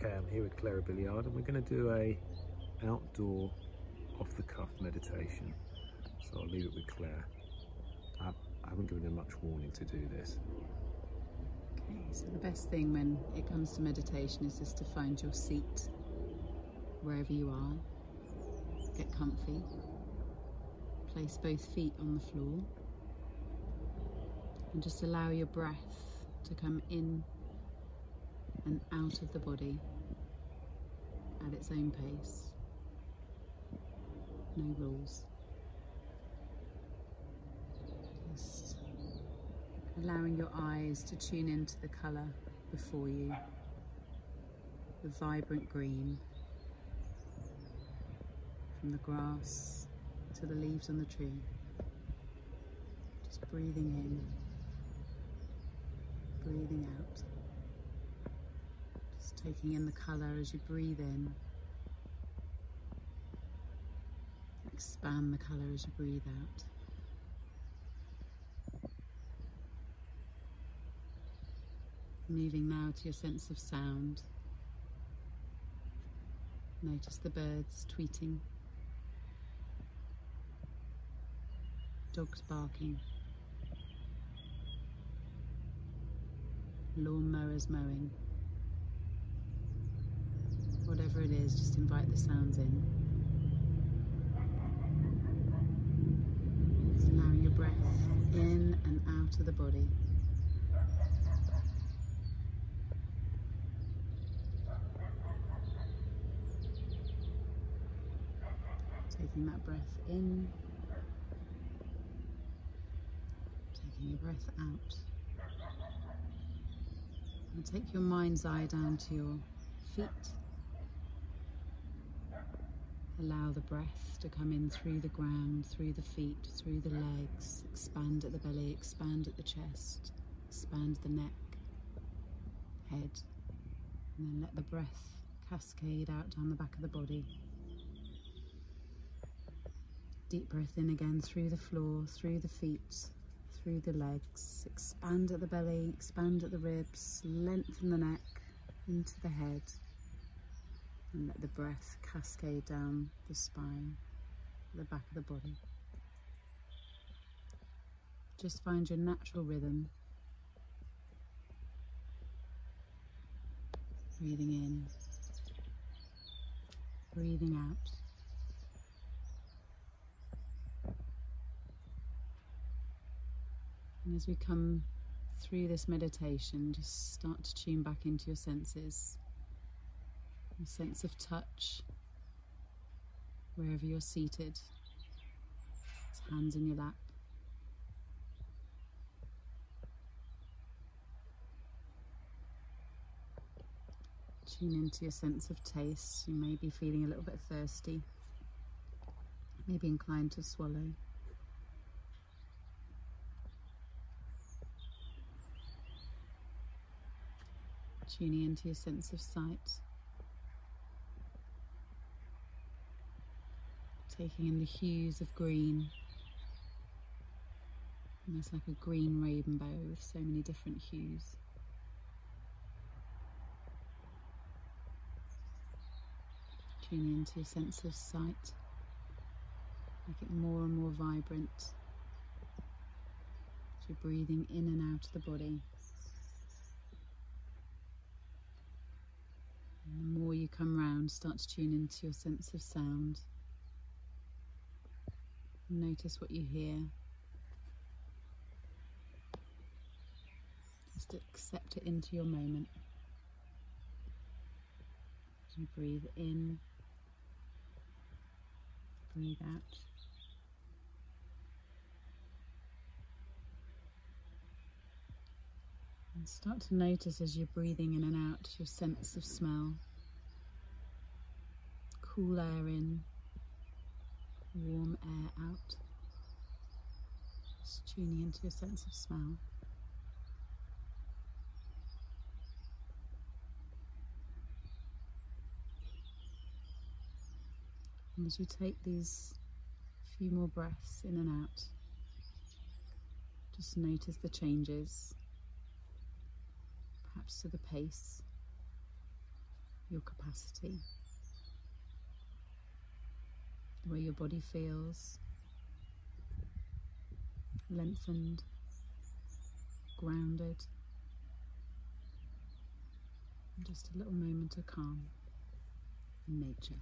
Okay, I'm here with Clara Billiard and we're going to do a outdoor off-the-cuff meditation. So I'll leave it with Claire. I, I haven't given her much warning to do this. Okay, so the best thing when it comes to meditation is just to find your seat wherever you are. Get comfy. Place both feet on the floor. And just allow your breath to come in and out of the body at its own pace. No rules. Just allowing your eyes to tune into the colour before you, the vibrant green from the grass to the leaves on the tree. Just breathing in, breathing out. Just taking in the colour as you breathe in. Expand the colour as you breathe out. Moving now to your sense of sound. Notice the birds tweeting, dogs barking, lawn mowers mowing. Whatever it is, just invite the sounds in. Just allowing your breath in and out of the body. Taking that breath in, taking your breath out. And take your mind's eye down to your feet. Allow the breath to come in through the ground, through the feet, through the legs. Expand at the belly, expand at the chest, expand the neck, head. And then let the breath cascade out down the back of the body. Deep breath in again through the floor, through the feet, through the legs. Expand at the belly, expand at the ribs, lengthen the neck into the head. And let the breath cascade down the spine, the back of the body. Just find your natural rhythm. Breathing in, breathing out. And as we come through this meditation, just start to tune back into your senses. A sense of touch wherever you're seated. It's hands in your lap. Tune into your sense of taste. You may be feeling a little bit thirsty, maybe inclined to swallow. Tuning into your sense of sight. Taking in the hues of green. Almost like a green rainbow with so many different hues. Tuning into your sense of sight. Make it more and more vibrant. As you're breathing in and out of the body. And the more you come round, start to tune into your sense of sound. Notice what you hear. Just accept it into your moment. You breathe in, breathe out. And start to notice as you're breathing in and out your sense of smell. Cool air in, warm air out. Just tuning into your sense of smell. And as you take these few more breaths in and out, just notice the changes, perhaps to the pace, your capacity, way your body feels, lengthened, grounded, just a little moment of calm in nature.